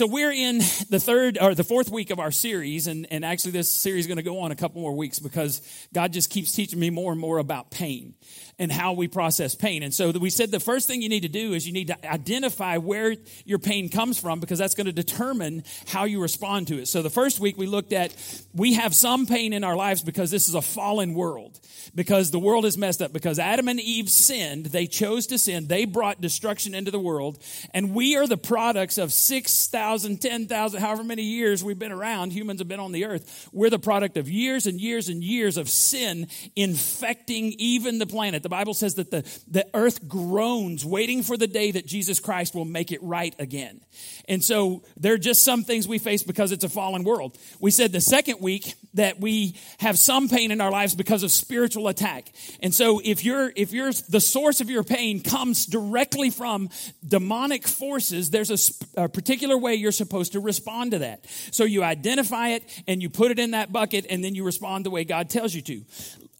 so we're in the third or the fourth week of our series, and, and actually this series is going to go on a couple more weeks because God just keeps teaching me more and more about pain and how we process pain. And so we said the first thing you need to do is you need to identify where your pain comes from because that's going to determine how you respond to it. So the first week we looked at we have some pain in our lives because this is a fallen world, because the world is messed up, because Adam and Eve sinned, they chose to sin, they brought destruction into the world, and we are the products of 6,000, 10,000, however many years we've been around, humans have been on the earth. We're the product of years and years and years of sin infecting even the planet. The Bible says that the, the earth groans waiting for the day that Jesus Christ will make it right again. And so there are just some things we face because it's a fallen world. We said the second week that we have some pain in our lives because of spiritual attack. And so if you're, if you're, the source of your pain comes directly from demonic forces, there's a, a particular way you're supposed to respond to that. So you identify it and you put it in that bucket and then you respond the way God tells you to.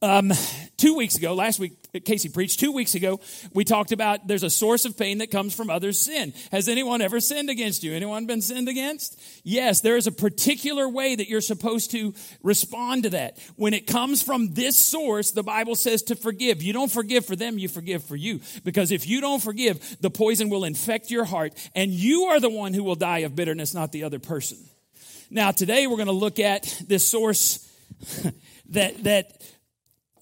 Um, two weeks ago, last week, Casey preached, two weeks ago, we talked about there's a source of pain that comes from others' sin. Has anyone ever sinned against you? Anyone been sinned against? Yes, there is a particular way that you're supposed to respond to that. When it comes from this source, the Bible says to forgive. You don't forgive for them, you forgive for you. Because if you don't forgive, the poison will infect your heart, and you are the one who will die of bitterness, not the other person. Now, today we're going to look at this source that, that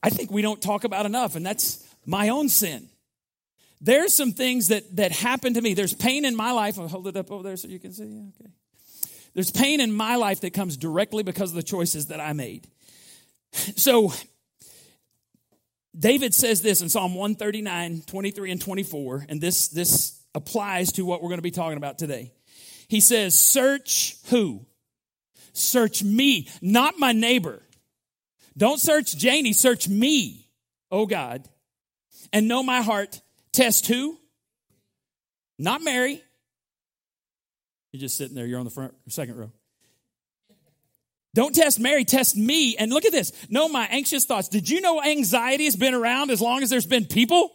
I think we don't talk about enough, and that's my own sin. There's some things that, that happen to me. There's pain in my life. I'll hold it up over there so you can see. Okay. There's pain in my life that comes directly because of the choices that I made. So, David says this in Psalm 139, 23, and 24, and this, this applies to what we're going to be talking about today. He says, Search who? Search me, not my neighbor. Don't search Janie, search me, oh God, and know my heart. Test who? Not Mary. You're just sitting there, you're on the front, second row. Don't test Mary, test me. And look at this. Know my anxious thoughts. Did you know anxiety has been around as long as there's been people?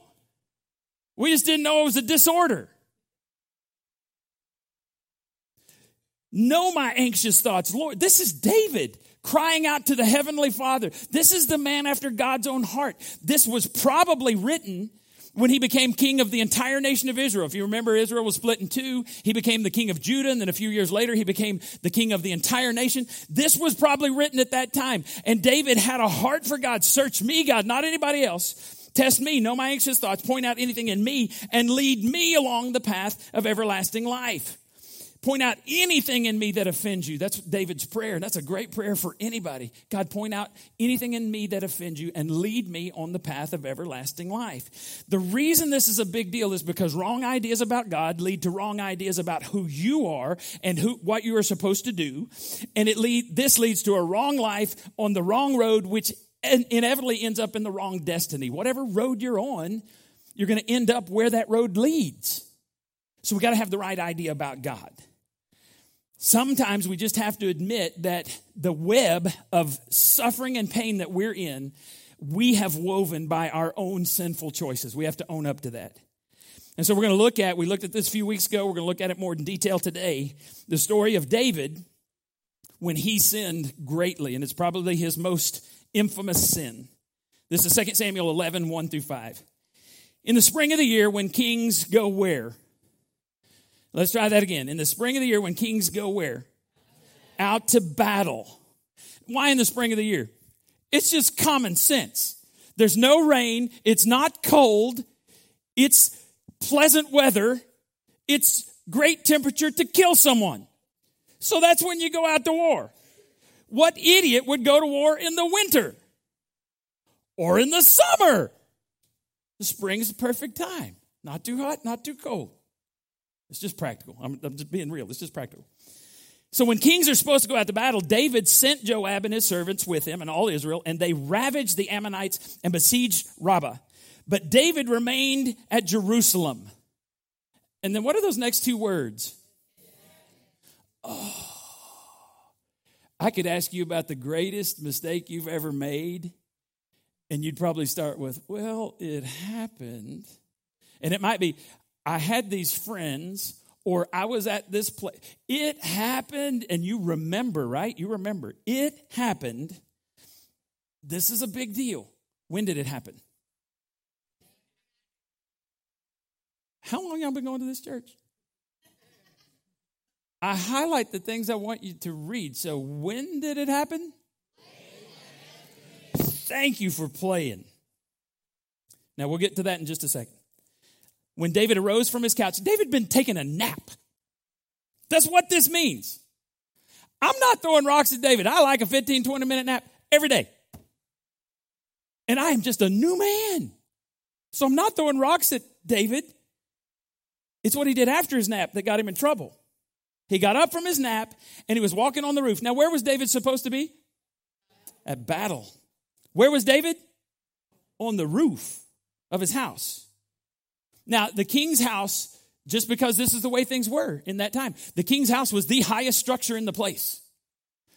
We just didn't know it was a disorder. Know my anxious thoughts. Lord, this is David crying out to the Heavenly Father. This is the man after God's own heart. This was probably written when he became king of the entire nation of Israel. If you remember, Israel was split in two. He became the king of Judah, and then a few years later, he became the king of the entire nation. This was probably written at that time. And David had a heart for God. Search me, God, not anybody else. Test me, know my anxious thoughts, point out anything in me, and lead me along the path of everlasting life. Point out anything in me that offends you. That's David's prayer. That's a great prayer for anybody. God, point out anything in me that offends you and lead me on the path of everlasting life. The reason this is a big deal is because wrong ideas about God lead to wrong ideas about who you are and who, what you are supposed to do. And it lead, this leads to a wrong life on the wrong road, which inevitably ends up in the wrong destiny. Whatever road you're on, you're going to end up where that road leads. So we got to have the right idea about God. Sometimes we just have to admit that the web of suffering and pain that we're in, we have woven by our own sinful choices. We have to own up to that. And so we're going to look at, we looked at this a few weeks ago, we're going to look at it more in detail today. The story of David when he sinned greatly, and it's probably his most infamous sin. This is 2 Samuel 11, 1 through 5. In the spring of the year, when kings go where? Let's try that again. In the spring of the year, when kings go where? Out to battle. Why in the spring of the year? It's just common sense. There's no rain. It's not cold. It's pleasant weather. It's great temperature to kill someone. So that's when you go out to war. What idiot would go to war in the winter or in the summer? The spring is the perfect time. Not too hot, not too cold. It's just practical. I'm, I'm just being real. It's just practical. So when kings are supposed to go out to battle, David sent Joab and his servants with him and all Israel, and they ravaged the Ammonites and besieged Rabbah. But David remained at Jerusalem. And then what are those next two words? Oh, I could ask you about the greatest mistake you've ever made, and you'd probably start with, Well, it happened. And it might be, I had these friends, or I was at this place. It happened, and you remember, right? You remember. It happened. This is a big deal. When did it happen? How long y'all been going to this church? I highlight the things I want you to read. So, when did it happen? Thank you for playing. Now, we'll get to that in just a second. When David arose from his couch, David had been taking a nap. That's what this means. I'm not throwing rocks at David. I like a 15, 20 minute nap every day. And I am just a new man. So I'm not throwing rocks at David. It's what he did after his nap that got him in trouble. He got up from his nap and he was walking on the roof. Now, where was David supposed to be? At battle. Where was David? On the roof of his house. Now, the king's house, just because this is the way things were in that time, the king's house was the highest structure in the place.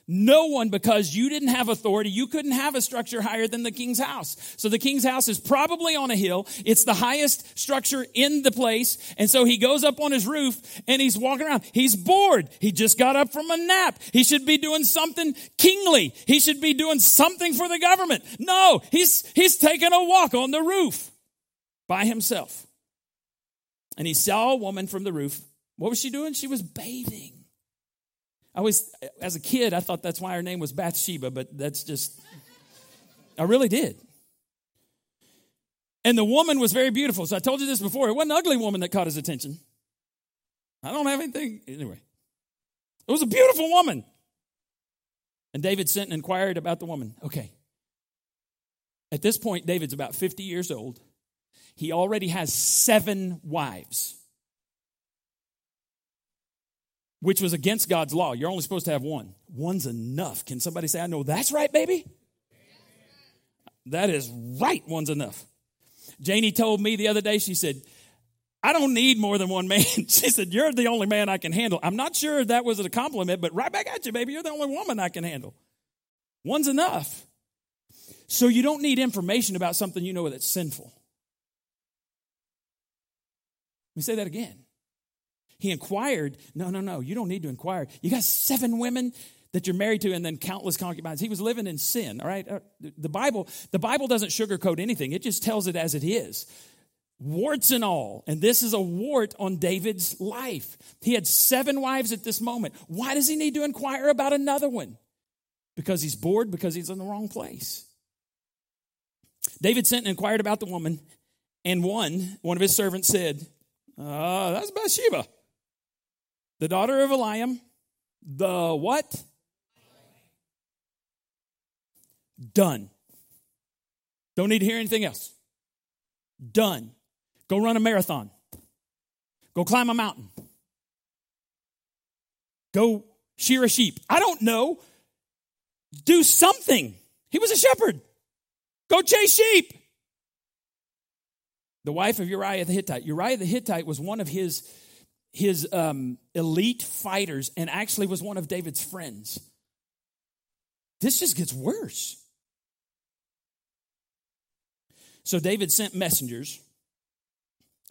No one, because you didn't have authority, you couldn't have a structure higher than the king's house. So the king's house is probably on a hill. It's the highest structure in the place. And so he goes up on his roof and he's walking around. He's bored. He just got up from a nap. He should be doing something kingly. He should be doing something for the government. No, he's, he's taking a walk on the roof by himself. And he saw a woman from the roof. What was she doing? She was bathing. I was, as a kid, I thought that's why her name was Bathsheba, but that's just, I really did. And the woman was very beautiful. So I told you this before. It wasn't an ugly woman that caught his attention. I don't have anything. Anyway, it was a beautiful woman. And David sent and inquired about the woman. Okay. At this point, David's about 50 years old. He already has seven wives which was against God's law. You're only supposed to have one. One's enough. Can somebody say, I know that's right, baby? That is right, one's enough. Janie told me the other day, she said, I don't need more than one man. she said, You're the only man I can handle. I'm not sure that was a compliment, but right back at you, baby. You're the only woman I can handle. One's enough. So you don't need information about something you know that's sinful. Me say that again. He inquired. No, no, no. You don't need to inquire. You got seven women that you're married to and then countless concubines. He was living in sin, all right? Uh, the Bible, the Bible doesn't sugarcoat anything. It just tells it as it is. Warts and all. And this is a wart on David's life. He had seven wives at this moment. Why does he need to inquire about another one? Because he's bored, because he's in the wrong place. David sent and inquired about the woman, and one, one of his servants said, uh, that's Bathsheba the daughter of Eliam, the what? Done. Don't need to hear anything else. Done. Go run a marathon. Go climb a mountain. Go shear a sheep. I don't know. Do something. He was a shepherd. Go chase sheep. The wife of Uriah the Hittite. Uriah the Hittite was one of his his um, elite fighters and actually was one of David's friends. This just gets worse. So David sent messengers.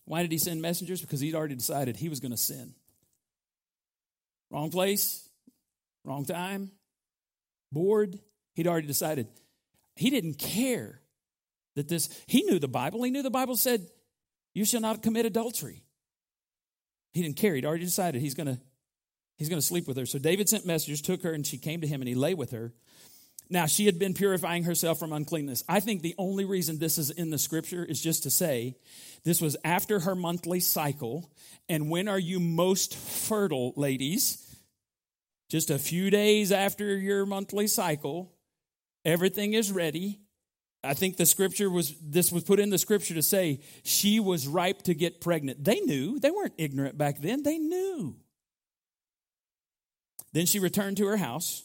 Why did he send messengers? Because he'd already decided he was going to sin. Wrong place, wrong time, bored. He'd already decided. He didn't care that this, he knew the Bible. He knew the Bible said, You shall not commit adultery. He didn't care. He'd already decided he's going to he's going to sleep with her. So David sent messengers, took her, and she came to him, and he lay with her. Now, she had been purifying herself from uncleanness. I think the only reason this is in the scripture is just to say this was after her monthly cycle. And when are you most fertile, ladies? Just a few days after your monthly cycle, everything is ready. I think the scripture was, this was put in the scripture to say she was ripe to get pregnant. They knew. They weren't ignorant back then. They knew. Then she returned to her house,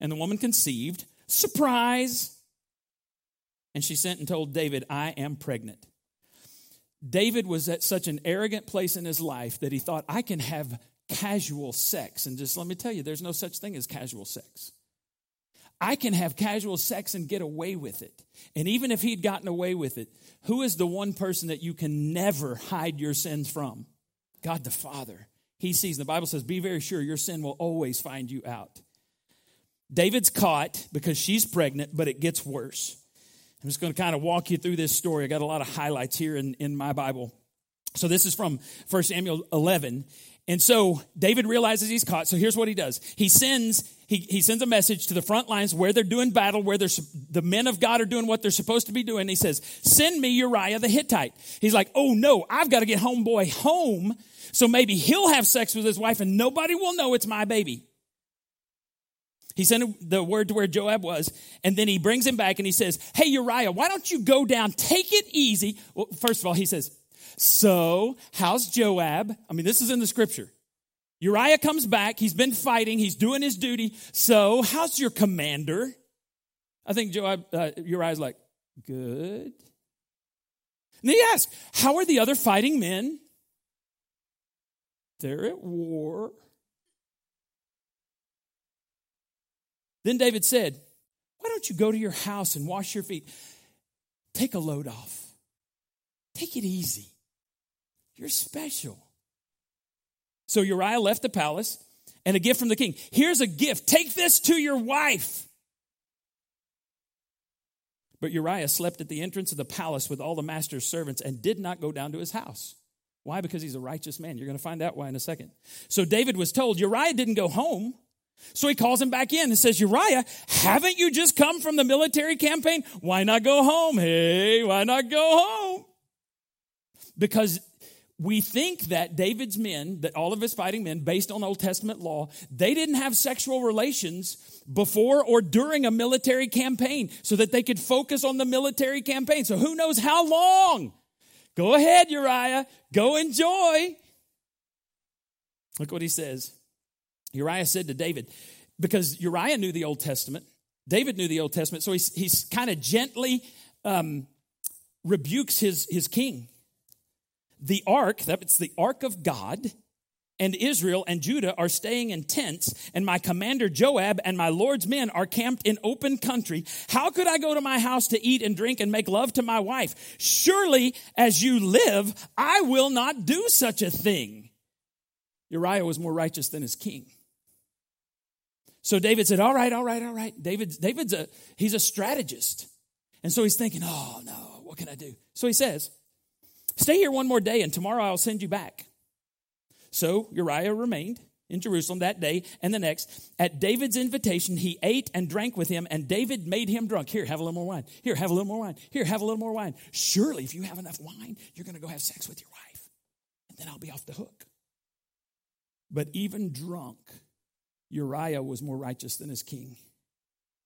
and the woman conceived. Surprise! And she sent and told David, I am pregnant. David was at such an arrogant place in his life that he thought, I can have casual sex. And just let me tell you, there's no such thing as casual sex. I can have casual sex and get away with it. And even if he'd gotten away with it, who is the one person that you can never hide your sins from? God the Father. he sees. The Bible says, Be very sure your sin will always find you out. David's caught because she's pregnant, but it gets worse. I'm just going to kind of walk you through this story. I got a lot of highlights here in, in my Bible. So this is from 1 Samuel 11. And so David realizes he's caught. So here's what he does. He sends, he, he sends a message to the front lines where they're doing battle, where they're, the men of God are doing what they're supposed to be doing. He says, send me Uriah the Hittite. He's like, oh no, I've got to get homeboy home. So maybe he'll have sex with his wife and nobody will know it's my baby. He sent the word to where Joab was, and then he brings him back and he says, Hey, Uriah, why don't you go down? Take it easy. Well, first of all, he says, So, how's Joab? I mean, this is in the scripture. Uriah comes back. He's been fighting. He's doing his duty. So, how's your commander? I think Joab, uh, Uriah's like, Good. And he asks, How are the other fighting men? They're at war. Then David said, Why don't you go to your house and wash your feet? Take a load off. Take it easy. You're special. So Uriah left the palace and a gift from the king. Here's a gift. Take this to your wife. But Uriah slept at the entrance of the palace with all the master's servants and did not go down to his house. Why? Because he's a righteous man. You're going to find out why in a second. So David was told Uriah didn't go home. So he calls him back in and says, Uriah, haven't you just come from the military campaign? Why not go home? Hey, why not go home? Because we think that David's men, that all of his fighting men, based on Old Testament law, they didn't have sexual relations before or during a military campaign so that they could focus on the military campaign. So who knows how long? Go ahead, Uriah. Go enjoy. Look what he says. Uriah said to David, because Uriah knew the Old Testament, David knew the Old Testament, so he's, he's kind of gently um, rebukes his, his king. The ark, that's the ark of God, and Israel and Judah are staying in tents, and my commander Joab and my Lord's men are camped in open country. How could I go to my house to eat and drink and make love to my wife? Surely, as you live, I will not do such a thing. Uriah was more righteous than his king. So David said, All right, all right, all right. David, David's a he's a strategist. And so he's thinking, Oh no, what can I do? So he says, Stay here one more day, and tomorrow I'll send you back. So Uriah remained in Jerusalem that day and the next. At David's invitation, he ate and drank with him, and David made him drunk. Here, have a little more wine. Here, have a little more wine. Here, have a little more wine. Surely, if you have enough wine, you're going to go have sex with your wife, and then I'll be off the hook. But even drunk, Uriah was more righteous than his king.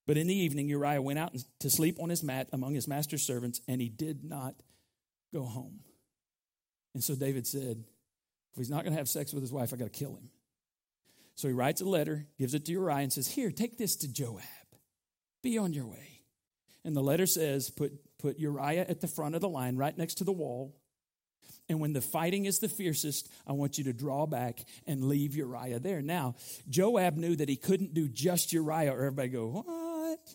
But in the evening, Uriah went out to sleep on his mat among his master's servants, and he did not go home. And so David said, If he's not going to have sex with his wife, I got to kill him. So he writes a letter, gives it to Uriah, and says, Here, take this to Joab. Be on your way. And the letter says, Put, put Uriah at the front of the line, right next to the wall. And when the fighting is the fiercest, I want you to draw back and leave Uriah there. Now, Joab knew that he couldn't do just Uriah, or everybody go, What?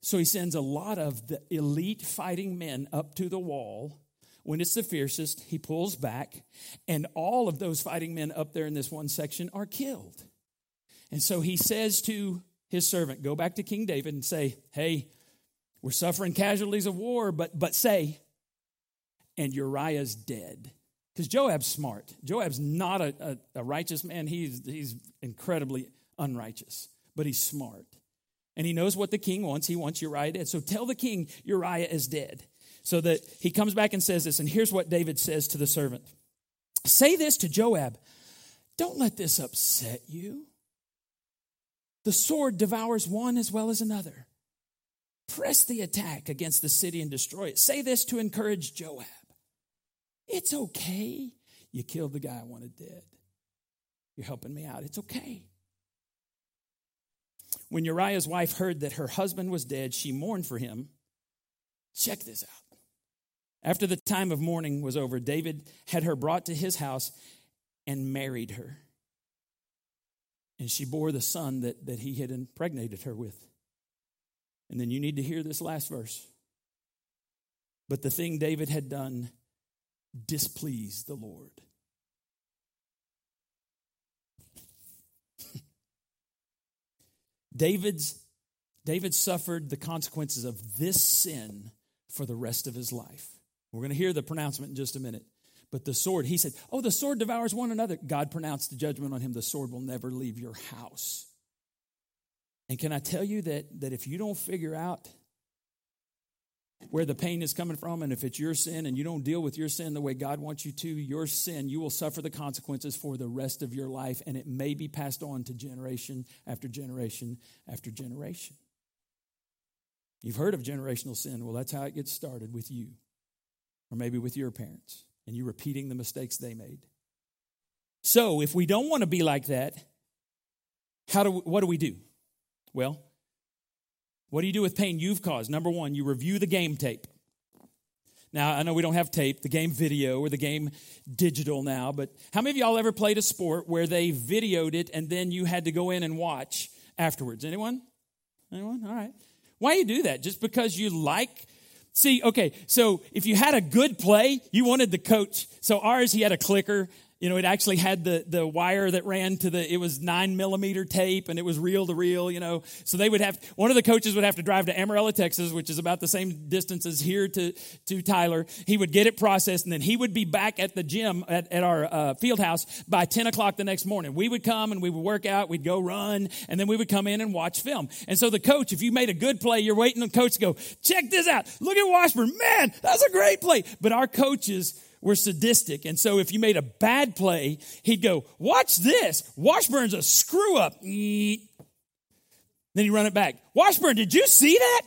So he sends a lot of the elite fighting men up to the wall. When it's the fiercest, he pulls back, and all of those fighting men up there in this one section are killed. And so he says to his servant, Go back to King David and say, Hey, we're suffering casualties of war, but, but say, and Uriah's dead. Because Joab's smart. Joab's not a, a, a, righteous man. He's, he's incredibly unrighteous, but he's smart. And he knows what the king wants. He wants Uriah dead. So tell the king Uriah is dead. So that he comes back and says this. And here's what David says to the servant Say this to Joab Don't let this upset you. The sword devours one as well as another. Press the attack against the city and destroy it. Say this to encourage Joab. It's okay. You killed the guy I wanted dead. You're helping me out. It's okay. When Uriah's wife heard that her husband was dead, she mourned for him. Check this out. After the time of mourning was over, David had her brought to his house and married her. And she bore the son that, that he had impregnated her with. And then you need to hear this last verse. But the thing David had done displeased the Lord. David's David suffered the consequences of this sin for the rest of his life. We're going to hear the pronouncement in just a minute. But the sword, he said, Oh, the sword devours one another. God pronounced the judgment on him. The sword will never leave your house. And can I tell you that, that if you don't figure out where the pain is coming from, and if it's your sin and you don't deal with your sin the way God wants you to, your sin, you will suffer the consequences for the rest of your life, and it may be passed on to generation after generation after generation. You've heard of generational sin. Well, that's how it gets started with you, or maybe with your parents, and you repeating the mistakes they made. So, if we don't want to be like that, how do what do we do? Well, what do you do with pain you've caused? Number one, you review the game tape. Now, I know we don't have tape, the game video or the game digital now, but how many of y'all ever played a sport where they videoed it and then you had to go in and watch afterwards? Anyone? Anyone? All right. Why do you do that? Just because you like See, okay, so if you had a good play, you wanted the coach. So ours, he had a clicker you know, it actually had the, the wire that ran to the, it was nine millimeter tape and it was reel to reel, you know. So they would have, one of the coaches would have to drive to Amarillo, Texas, which is about the same distance as here to, to Tyler. He would get it processed and then he would be back at the gym at, at our uh, field house by 10 o'clock the next morning. We would come and we would work out, we'd go run, and then we would come in and watch film. And so the coach, if you made a good play, you're waiting on the coach to go, check this out. Look at Washburn. Man, that's a great play. But our coaches, were sadistic. And so if you made a bad play, he'd go, Watch this. Washburn's a screw up. Then he'd run it back. Washburn, did you see that?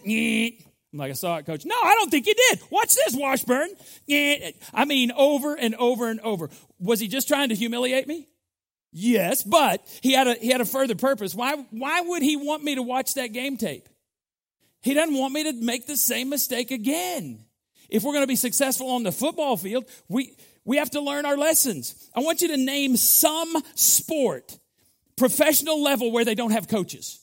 I'm like, I saw it, coach. No, I don't think you did. Watch this, Washburn. I mean, over and over and over. Was he just trying to humiliate me? Yes, but he had a, he had a further purpose. Why, why would he want me to watch that game tape? He doesn't want me to make the same mistake again. If we're going to be successful on the football field, we, we have to learn our lessons. I want you to name some sport, professional level, where they don't have coaches.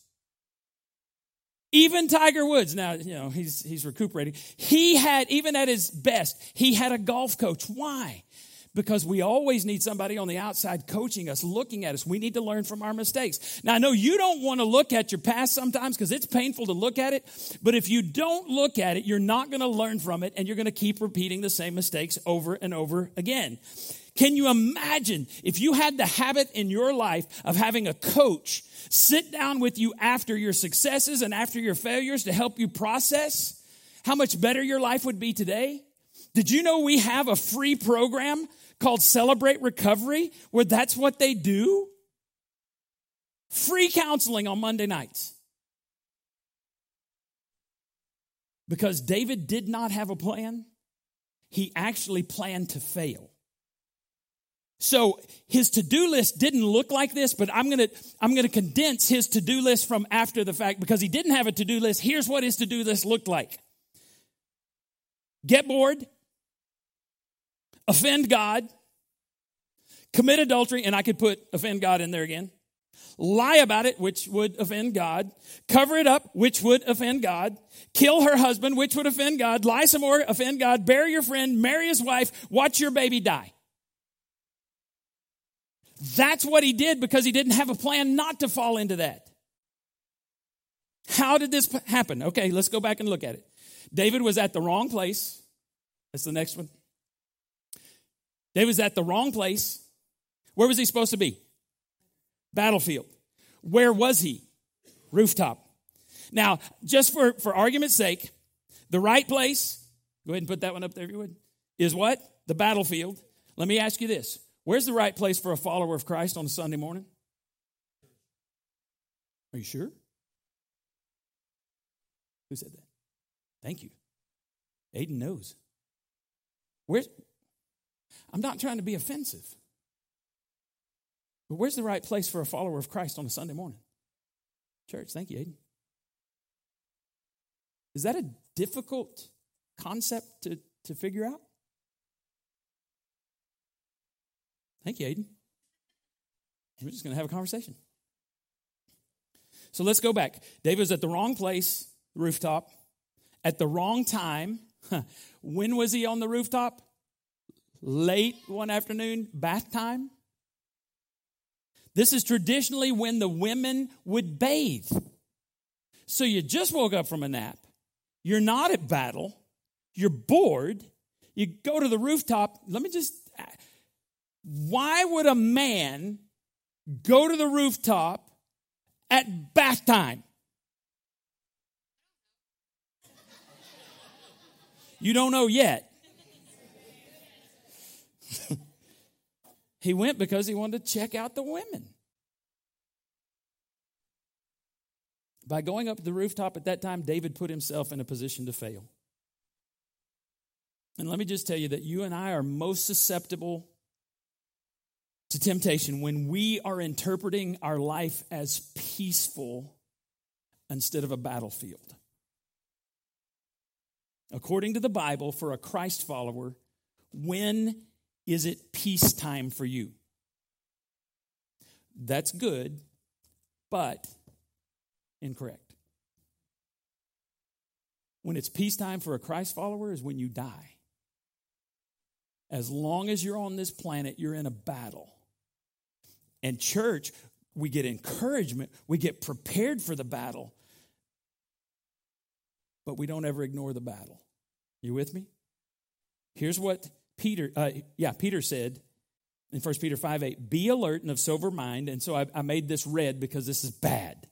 Even Tiger Woods, now, you know, he's, he's recuperating. He had, even at his best, he had a golf coach. Why? Because we always need somebody on the outside coaching us, looking at us. We need to learn from our mistakes. Now, I know you don't want to look at your past sometimes because it's painful to look at it, but if you don't look at it, you're not going to learn from it and you're going to keep repeating the same mistakes over and over again. Can you imagine if you had the habit in your life of having a coach sit down with you after your successes and after your failures to help you process how much better your life would be today? Did you know we have a free program called Celebrate Recovery, where that's what they do? Free counseling on Monday nights. Because David did not have a plan, he actually planned to fail. So his to-do list didn't look like this, but I'm going to I'm going to condense his to-do list from after the fact because he didn't have a to-do list. Here's what his to-do list looked like. Get bored, offend God, commit adultery, and I could put offend God in there again, lie about it, which would offend God, cover it up, which would offend God, kill her husband, which would offend God, lie some more, offend God, bury your friend, marry his wife, watch your baby die. That's what he did because he didn't have a plan not to fall into that. How did this happen? Okay, let's go back and look at it. David was at the wrong place. That's the next one. David was at the wrong place. Where was he supposed to be? Battlefield. Where was he? Rooftop. Now, just for, for argument's sake, the right place, go ahead and put that one up there if you would, is what? The battlefield. Let me ask you this Where's the right place for a follower of Christ on a Sunday morning? Are you sure? Who said that? Thank you. Aiden knows. Where's, I'm not trying to be offensive. But where's the right place for a follower of Christ on a Sunday morning? Church, thank you, Aiden. Is that a difficult concept to, to figure out? Thank you, Aiden. We're just going to have a conversation. So let's go back. David's at the wrong place, rooftop, at the wrong time. When was he on the rooftop? Late one afternoon, bath time. This is traditionally when the women would bathe. So you just woke up from a nap. You're not at battle. You're bored. You go to the rooftop. Let me just. Why would a man go to the rooftop at bath time? You don't know yet. He went because he wanted to check out the women. By going up the rooftop at that time, David put himself in a position to fail. And let me just tell you that you and I are most susceptible to temptation when we are interpreting our life as peaceful instead of a battlefield. According to the Bible, for a Christ follower, when is it peacetime for you? That's good, but incorrect. When it's peacetime for a Christ follower is when you die. As long as you're on this planet, you're in a battle. And church, we get encouragement, we get prepared for the battle, but we don't ever ignore the battle. You with me? Here's what Peter, uh, yeah, Peter said in 1 Peter 5 8, be alert and of sober mind. And so I, I made this red because this is bad.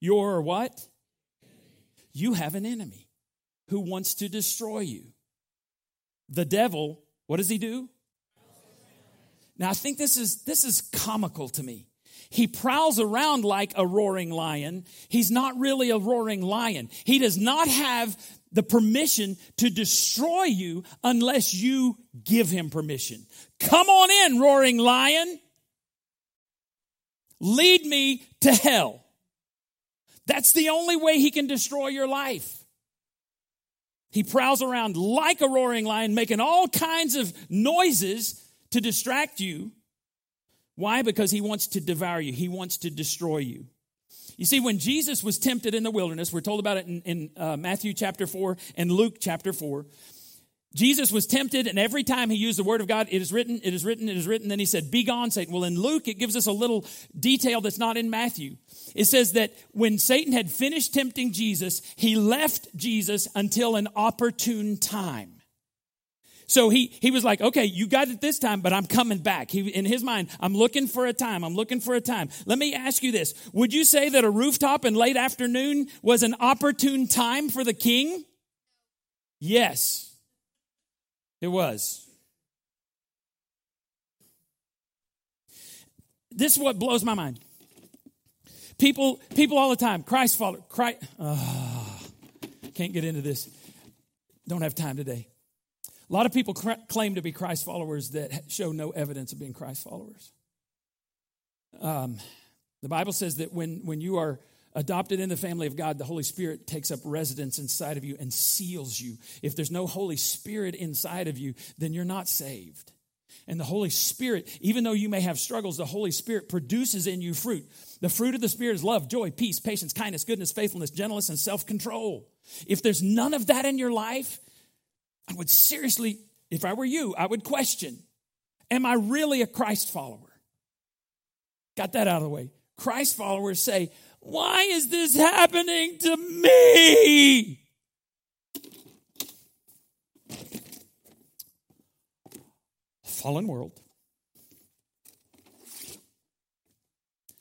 You're what? You have an enemy who wants to destroy you. The devil, what does he do? Now I think this is this is comical to me. He prowls around like a roaring lion. He's not really a roaring lion. He does not have the permission to destroy you unless you give him permission. Come on in, roaring lion. Lead me to hell. That's the only way he can destroy your life. He prowls around like a roaring lion, making all kinds of noises to distract you. Why? Because he wants to devour you, he wants to destroy you. You see, when Jesus was tempted in the wilderness, we're told about it in, in uh, Matthew chapter 4 and Luke chapter 4. Jesus was tempted, and every time he used the word of God, it is written, it is written, it is written. Then he said, Be gone, Satan. Well, in Luke, it gives us a little detail that's not in Matthew. It says that when Satan had finished tempting Jesus, he left Jesus until an opportune time. So he, he was like, okay, you got it this time, but I'm coming back. He, in his mind, I'm looking for a time. I'm looking for a time. Let me ask you this. Would you say that a rooftop in late afternoon was an opportune time for the king? Yes, it was. This is what blows my mind. People, people all the time, Christ follower, Christ, oh, can't get into this. Don't have time today. A lot of people cr- claim to be Christ followers that show no evidence of being Christ followers. Um, the Bible says that when, when you are adopted in the family of God, the Holy Spirit takes up residence inside of you and seals you. If there's no Holy Spirit inside of you, then you're not saved. And the Holy Spirit, even though you may have struggles, the Holy Spirit produces in you fruit. The fruit of the Spirit is love, joy, peace, patience, kindness, goodness, faithfulness, gentleness, and self control. If there's none of that in your life, I would seriously, if I were you, I would question Am I really a Christ follower? Got that out of the way. Christ followers say, Why is this happening to me? Fallen world,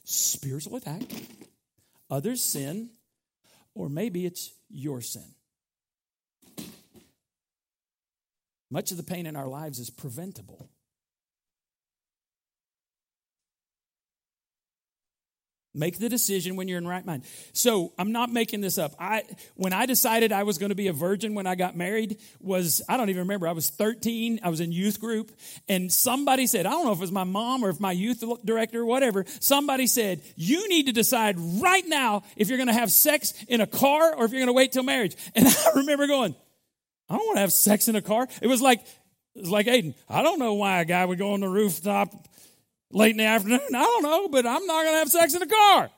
spiritual attack, others' sin, or maybe it's your sin. Much of the pain in our lives is preventable. Make the decision when you're in right mind. So I'm not making this up. I when I decided I was going to be a virgin when I got married was I don't even remember. I was 13. I was in youth group, and somebody said I don't know if it was my mom or if my youth director or whatever. Somebody said you need to decide right now if you're going to have sex in a car or if you're going to wait till marriage. And I remember going, I don't want to have sex in a car. It was like, it was like Aiden. I don't know why a guy would go on the rooftop late in the afternoon. I don't know, but I'm not going to have sex in a car.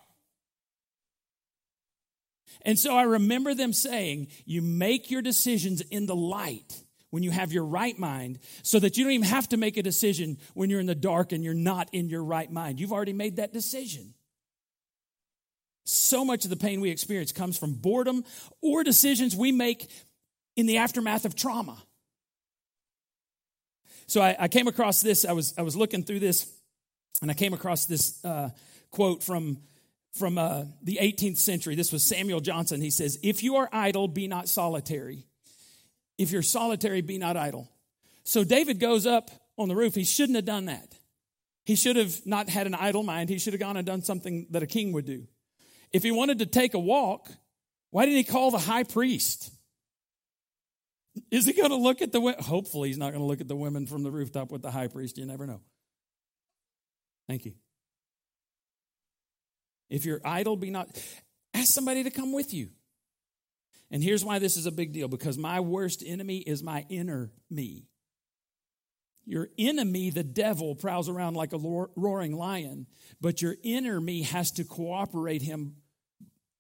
And so I remember them saying, you make your decisions in the light when you have your right mind so that you don't even have to make a decision when you're in the dark and you're not in your right mind. You've already made that decision. So much of the pain we experience comes from boredom or decisions we make in the aftermath of trauma. So I, I came across this. I was I was looking through this, and I came across this uh, quote from from uh, the 18th century. This was Samuel Johnson. He says, "If you are idle, be not solitary. If you're solitary, be not idle." So David goes up on the roof. He shouldn't have done that. He should have not had an idle mind. He should have gone and done something that a king would do. If he wanted to take a walk, why didn't he call the high priest? Is he going to look at the women? Hopefully, he's not going to look at the women from the rooftop with the high priest. You never know. Thank you. If you're idle, be not. Ask somebody to come with you. And here's why this is a big deal because my worst enemy is my inner me. Your enemy, the devil, prowls around like a roaring lion, but your inner me has to cooperate him,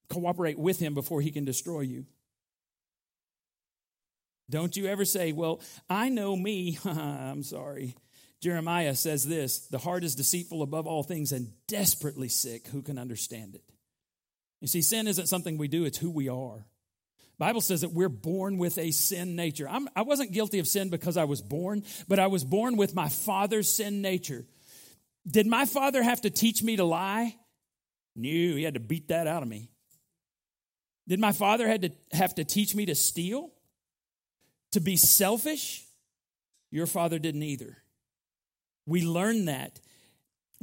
cooperate with him before he can destroy you. Don't you ever say, Well, I know me. I'm sorry. Jeremiah says this the heart is deceitful above all things and desperately sick. Who can understand it? You see, sin isn't something we do, it's who we are. Bible says that we're born with a sin nature. I'm, I was not guilty of sin because I was born, but I was born with my father's sin nature. Did my father have to teach me to lie? No, he had to beat that out of me. Did my father had to have to teach me to steal? To be selfish? Your father didn't either. We learn that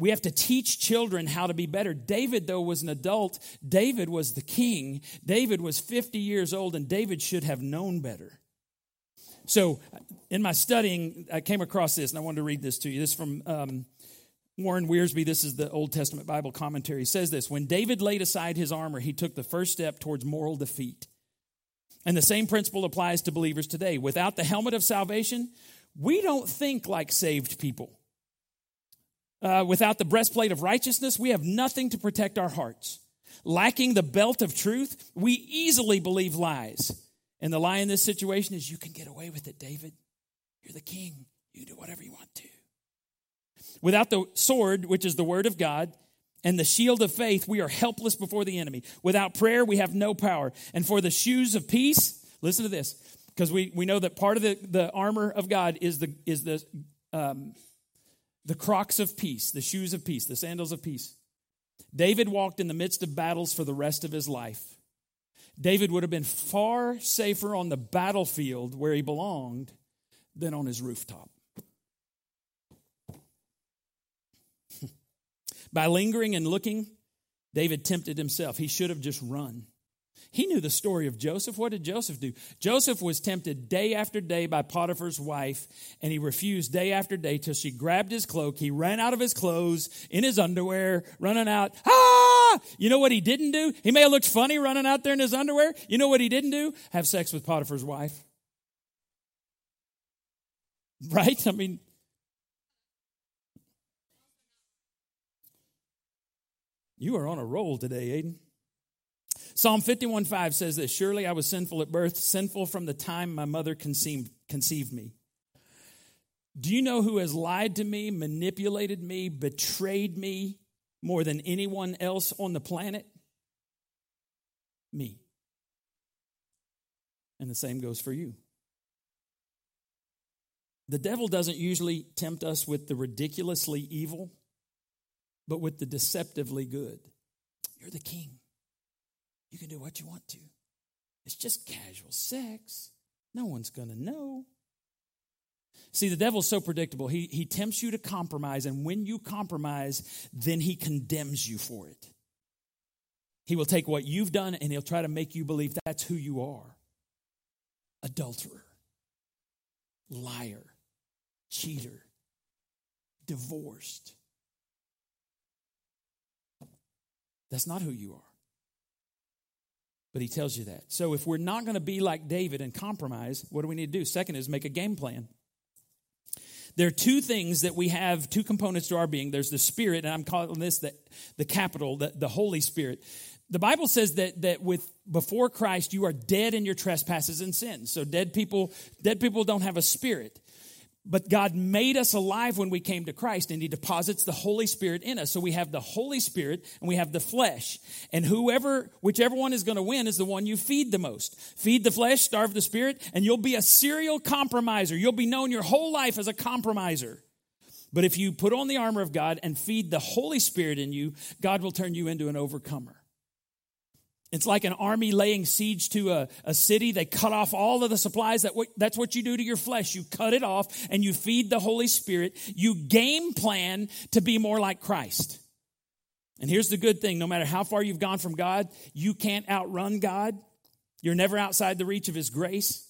we have to teach children how to be better. David, though, was an adult. David was the king. David was 50 years old, and David should have known better. So, in my studying, I came across this, and I wanted to read this to you. This is from um, Warren Wiersbe. This is the Old Testament Bible commentary. Says this When David laid aside his armor, he took the first step towards moral defeat. And the same principle applies to believers today. Without the helmet of salvation, we don't think like saved people. Uh, without the breastplate of righteousness, we have nothing to protect our hearts. Lacking the belt of truth, we easily believe lies. And the lie in this situation is you can get away with it, David. You're the king. You do whatever you want to. Without the sword, which is the word of God, and the shield of faith, we are helpless before the enemy. Without prayer, we have no power. And for the shoes of peace, listen to this, because we, we know that part of the, the armor of God is the, is the um, the crocs of peace, the shoes of peace, the sandals of peace. David walked in the midst of battles for the rest of his life. David would have been far safer on the battlefield where he belonged than on his rooftop. By lingering and looking, David tempted himself. He should have just run. He knew the story of Joseph. What did Joseph do? Joseph was tempted day after day by Potiphar's wife, and he refused day after day till she grabbed his cloak. He ran out of his clothes in his underwear, running out. Ah! You know what he didn't do? He may have looked funny running out there in his underwear. You know what he didn't do? Have sex with Potiphar's wife. Right? I mean, you are on a roll today, Aiden. Psalm 51 5 says this Surely I was sinful at birth, sinful from the time my mother conceived, conceived me. Do you know who has lied to me, manipulated me, betrayed me more than anyone else on the planet? Me. And the same goes for you. The devil doesn't usually tempt us with the ridiculously evil, but with the deceptively good. You're the king. You can do what you want to. It's just casual sex. No one's going to know. See, the devil's so predictable. He, he tempts you to compromise, and when you compromise, then he condemns you for it. He will take what you've done and he'll try to make you believe that's who you are adulterer, liar, cheater, divorced. That's not who you are. But he tells you that. So if we're not going to be like David and compromise, what do we need to do? Second is make a game plan. There are two things that we have, two components to our being. There's the Spirit, and I'm calling this the, the capital, the, the Holy Spirit. The Bible says that that with before Christ you are dead in your trespasses and sins. So dead people, dead people don't have a spirit. But God made us alive when we came to Christ and He deposits the Holy Spirit in us. So we have the Holy Spirit and we have the flesh. And whoever, whichever one is going to win is the one you feed the most. Feed the flesh, starve the spirit, and you'll be a serial compromiser. You'll be known your whole life as a compromiser. But if you put on the armor of God and feed the Holy Spirit in you, God will turn you into an overcomer. It's like an army laying siege to a, a city. They cut off all of the supplies. That that's what you do to your flesh. You cut it off and you feed the Holy Spirit. You game plan to be more like Christ. And here's the good thing no matter how far you've gone from God, you can't outrun God. You're never outside the reach of His grace.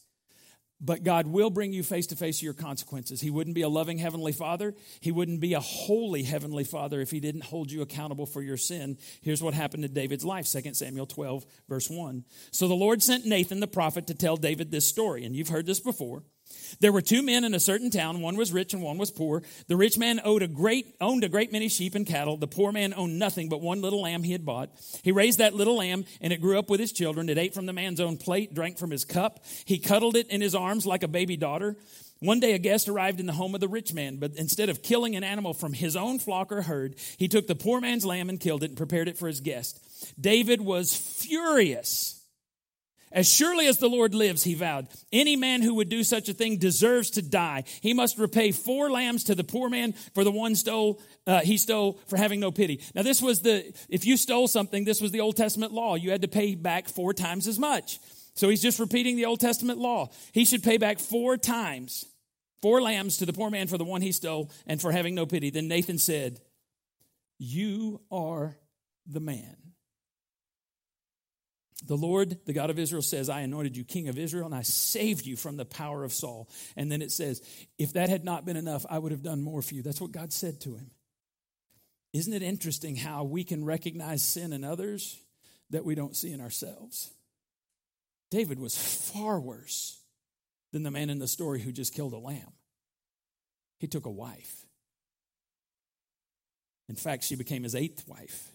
But God will bring you face to face your consequences. He wouldn't be a loving heavenly father. He wouldn't be a holy heavenly father if he didn't hold you accountable for your sin. Here's what happened to David's life 2 Samuel 12, verse 1. So the Lord sent Nathan the prophet to tell David this story, and you've heard this before. There were two men in a certain town. One was rich and one was poor. The rich man owed a great, owned a great many sheep and cattle. The poor man owned nothing but one little lamb he had bought. He raised that little lamb and it grew up with his children. It ate from the man's own plate, drank from his cup. He cuddled it in his arms like a baby daughter. One day a guest arrived in the home of the rich man, but instead of killing an animal from his own flock or herd, he took the poor man's lamb and killed it and prepared it for his guest. David was furious as surely as the Lord lives, he vowed, any man who would do such a thing deserves to die. He must repay four lambs to the poor man for the one stole uh, he stole for having no pity. Now, this was the if you stole something, this was the Old Testament law. You had to pay back four times as much. So he's just repeating the Old Testament law. He should pay back four times, four lambs to the poor man for the one he stole and for having no pity. Then Nathan said, "You are the man." The Lord, the God of Israel, says, I anointed you king of Israel and I saved you from the power of Saul. And then it says, if that had not been enough, I would have done more for you. That's what God said to him. Isn't it interesting how we can recognize sin in others that we don't see in ourselves? David was far worse than the man in the story who just killed a lamb. He took a wife. In fact, she became his eighth wife.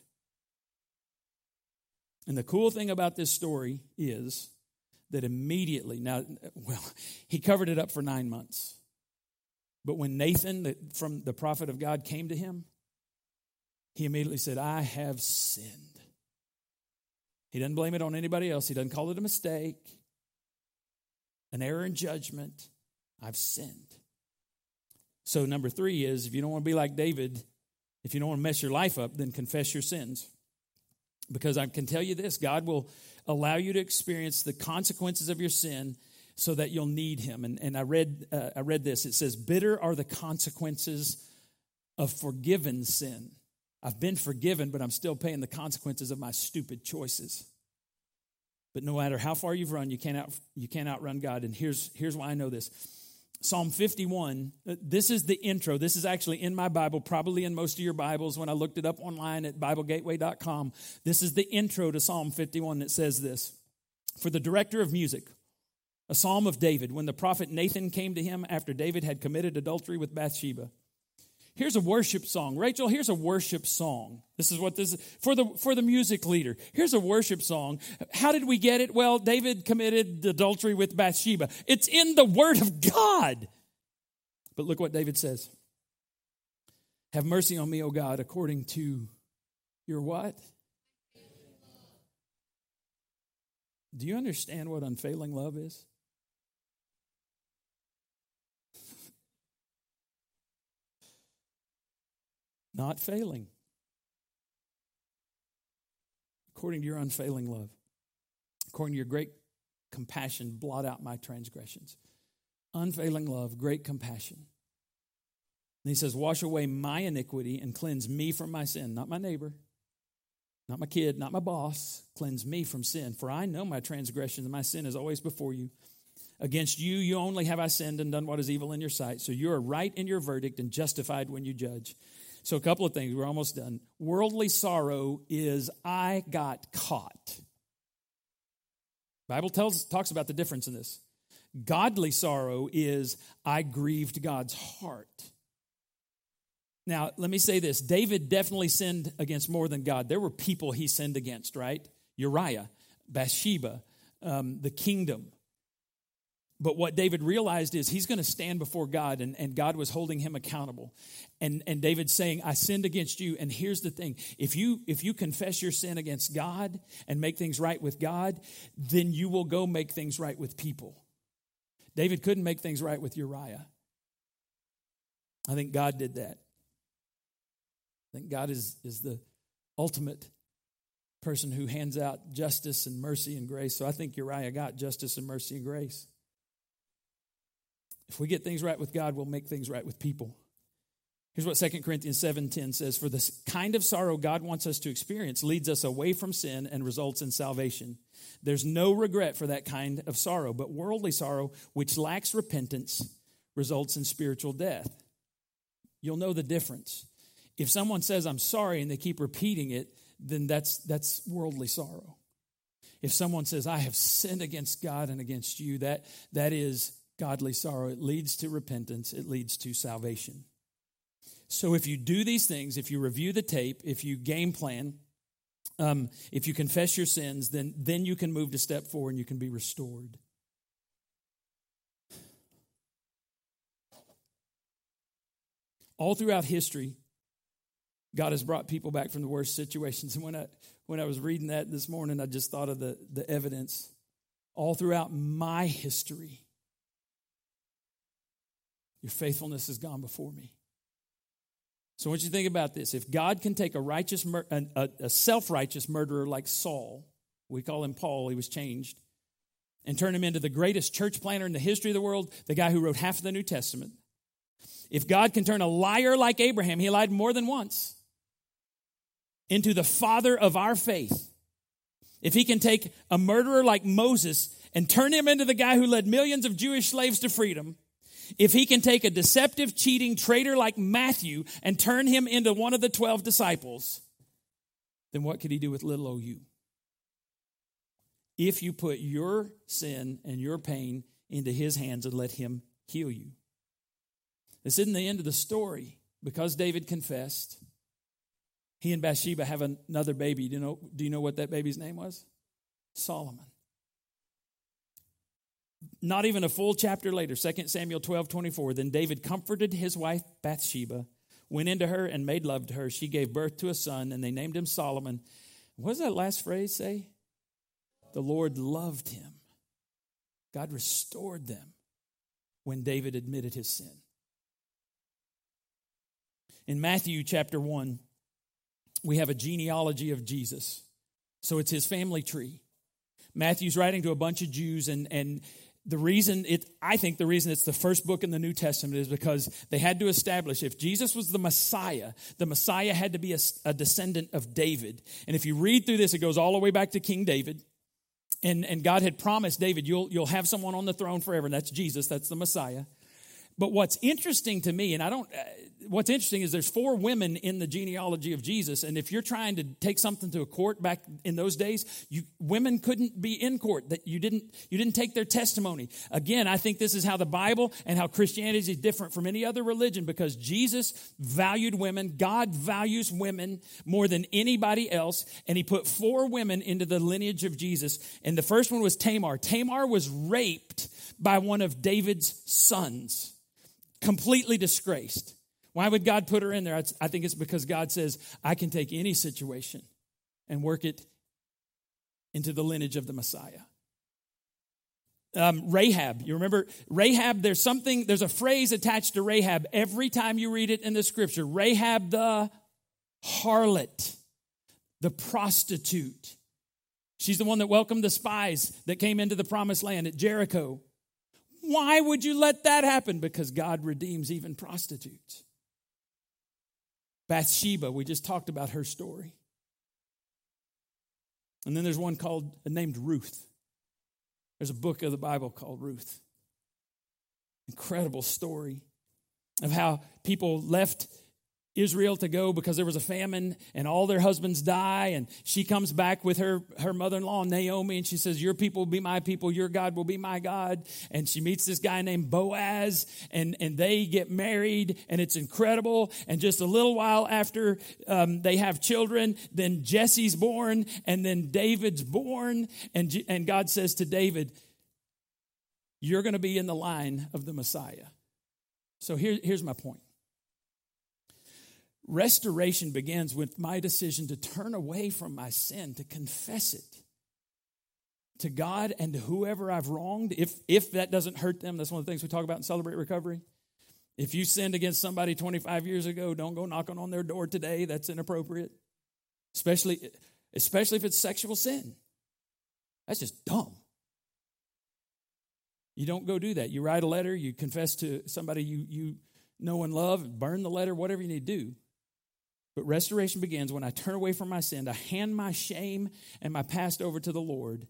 And the cool thing about this story is that immediately, now, well, he covered it up for nine months. But when Nathan, the, from the prophet of God, came to him, he immediately said, I have sinned. He doesn't blame it on anybody else. He doesn't call it a mistake, an error in judgment. I've sinned. So, number three is if you don't want to be like David, if you don't want to mess your life up, then confess your sins. Because I can tell you this God will allow you to experience the consequences of your sin so that you'll need him. And, and I, read, uh, I read this it says, Bitter are the consequences of forgiven sin. I've been forgiven, but I'm still paying the consequences of my stupid choices. But no matter how far you've run, you can't, out, you can't outrun God. And here's, here's why I know this Psalm 51, uh, this is the intro. This is actually in my Bible, probably in most of your Bibles when I looked it up online at BibleGateway.com. This is the intro to Psalm 51 that says this For the director of music, a psalm of David, when the prophet Nathan came to him after David had committed adultery with Bathsheba. Here's a worship song. Rachel, here's a worship song. This is what this is for the for the music leader. Here's a worship song. How did we get it? Well, David committed adultery with Bathsheba. It's in the word of God. But look what David says. Have mercy on me, O God, according to your what? Do you understand what unfailing love is? Not failing, according to your unfailing love, according to your great compassion, blot out my transgressions. Unfailing love, great compassion. And he says, Wash away my iniquity and cleanse me from my sin, not my neighbor, not my kid, not my boss. Cleanse me from sin. For I know my transgressions, and my sin is always before you. Against you, you only have I sinned and done what is evil in your sight. So you are right in your verdict and justified when you judge. So, a couple of things. We're almost done. Worldly sorrow is I got caught. Bible tells talks about the difference in this. Godly sorrow is I grieved God's heart. Now, let me say this. David definitely sinned against more than God. There were people he sinned against, right? Uriah, Bathsheba, um, the kingdom. But what David realized is he's going to stand before God, and, and God was holding him accountable. And, and David's saying, I sinned against you. And here's the thing if you, if you confess your sin against God and make things right with God, then you will go make things right with people. David couldn't make things right with Uriah. I think God did that. I think God is, is the ultimate person who hands out justice and mercy and grace. So I think Uriah got justice and mercy and grace. If we get things right with God, we'll make things right with people. Here's what 2 Corinthians 7:10 says, "For the kind of sorrow God wants us to experience leads us away from sin and results in salvation. There's no regret for that kind of sorrow, but worldly sorrow which lacks repentance results in spiritual death." You'll know the difference. If someone says I'm sorry and they keep repeating it, then that's that's worldly sorrow. If someone says I have sinned against God and against you, that that is godly sorrow. It leads to repentance, it leads to salvation. So if you do these things, if you review the tape, if you game plan, um, if you confess your sins, then, then you can move to step four and you can be restored. All throughout history, God has brought people back from the worst situations. And when I, when I was reading that this morning, I just thought of the, the evidence. All throughout my history, your faithfulness has gone before me. So, what you think about this? If God can take a righteous, a, a self righteous murderer like Saul, we call him Paul, he was changed, and turn him into the greatest church planter in the history of the world, the guy who wrote half of the New Testament. If God can turn a liar like Abraham, he lied more than once, into the father of our faith. If he can take a murderer like Moses and turn him into the guy who led millions of Jewish slaves to freedom, if he can take a deceptive, cheating traitor like Matthew and turn him into one of the 12 disciples, then what could he do with little o you? If you put your sin and your pain into his hands and let him heal you. This isn't the end of the story. Because David confessed, he and Bathsheba have another baby. Do you know, do you know what that baby's name was? Solomon not even a full chapter later, 2 Samuel 12 24, then David comforted his wife Bathsheba, went into her and made love to her. She gave birth to a son, and they named him Solomon. What does that last phrase say? The Lord loved him. God restored them when David admitted his sin. In Matthew chapter 1, we have a genealogy of Jesus. So it's his family tree. Matthew's writing to a bunch of Jews, and, and the reason it, I think the reason it's the first book in the New Testament is because they had to establish if Jesus was the Messiah, the Messiah had to be a, a descendant of David. And if you read through this, it goes all the way back to King David. And, and God had promised David, you'll, you'll have someone on the throne forever. And that's Jesus, that's the Messiah. But what's interesting to me, and I don't, what's interesting is there's four women in the genealogy of Jesus, and if you're trying to take something to a court back in those days, you, women couldn't be in court. That you didn't, you didn't take their testimony. Again, I think this is how the Bible and how Christianity is different from any other religion because Jesus valued women. God values women more than anybody else, and He put four women into the lineage of Jesus. And the first one was Tamar. Tamar was raped by one of David's sons completely disgraced. Why would God put her in there? I think it's because God says, I can take any situation and work it into the lineage of the Messiah. Um, Rahab, you remember Rahab? There's something, there's a phrase attached to Rahab every time you read it in the scripture. Rahab the harlot, the prostitute. She's the one that welcomed the spies that came into the promised land at Jericho. Why would you let that happen? Because God redeems even prostitutes. Bathsheba, we just talked about her story. And then there's one called named Ruth. There's a book of the Bible called Ruth. Incredible story of how people left Israel to go because there was a famine and all their husbands die. And she comes back with her, her mother in law, Naomi, and she says, Your people will be my people, your God will be my God. And she meets this guy named Boaz, and, and they get married, and it's incredible. And just a little while after um, they have children, then Jesse's born, and then David's born. And, and God says to David, you're going to be in the line of the Messiah. So here, here's my point. Restoration begins with my decision to turn away from my sin, to confess it to God and to whoever I've wronged. If, if that doesn't hurt them, that's one of the things we talk about in Celebrate Recovery. If you sinned against somebody 25 years ago, don't go knocking on their door today. That's inappropriate. Especially, especially if it's sexual sin. That's just dumb. You don't go do that. You write a letter, you confess to somebody you, you know and love, burn the letter, whatever you need to do. But restoration begins when I turn away from my sin, I hand my shame and my past over to the Lord,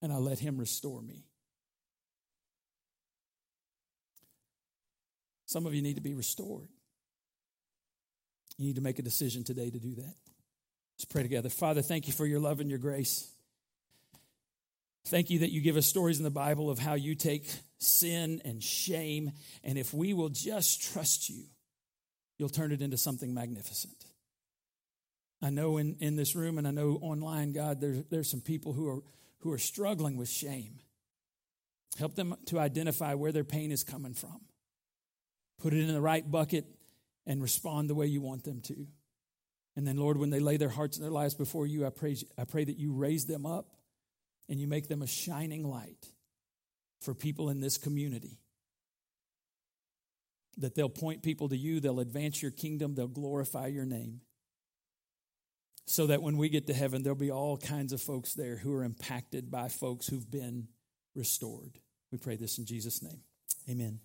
and I let Him restore me. Some of you need to be restored. You need to make a decision today to do that. Let's pray together. Father, thank you for your love and your grace. Thank you that you give us stories in the Bible of how you take sin and shame, and if we will just trust you, you'll turn it into something magnificent. I know in, in this room and I know online, God, there, there's some people who are, who are struggling with shame. Help them to identify where their pain is coming from. Put it in the right bucket and respond the way you want them to. And then, Lord, when they lay their hearts and their lives before you, I pray, I pray that you raise them up and you make them a shining light for people in this community. That they'll point people to you, they'll advance your kingdom, they'll glorify your name. So that when we get to heaven, there'll be all kinds of folks there who are impacted by folks who've been restored. We pray this in Jesus' name. Amen.